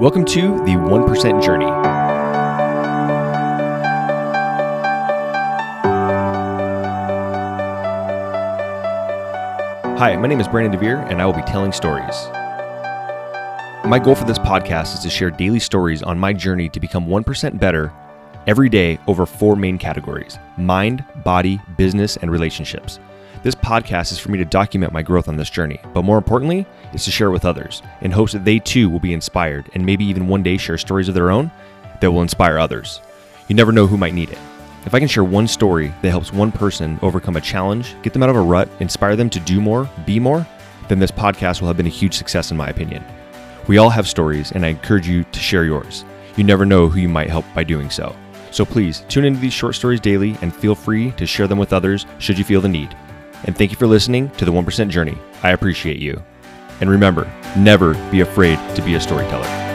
Welcome to the 1% Journey. Hi, my name is Brandon DeVere, and I will be telling stories. My goal for this podcast is to share daily stories on my journey to become 1% better every day over four main categories mind, body, business, and relationships. This podcast is for me to document my growth on this journey, but more importantly, is to share it with others in hopes that they too will be inspired and maybe even one day share stories of their own that will inspire others. You never know who might need it. If I can share one story that helps one person overcome a challenge, get them out of a rut, inspire them to do more, be more, then this podcast will have been a huge success in my opinion. We all have stories, and I encourage you to share yours. You never know who you might help by doing so. So please tune into these short stories daily and feel free to share them with others should you feel the need. And thank you for listening to the 1% Journey. I appreciate you. And remember, never be afraid to be a storyteller.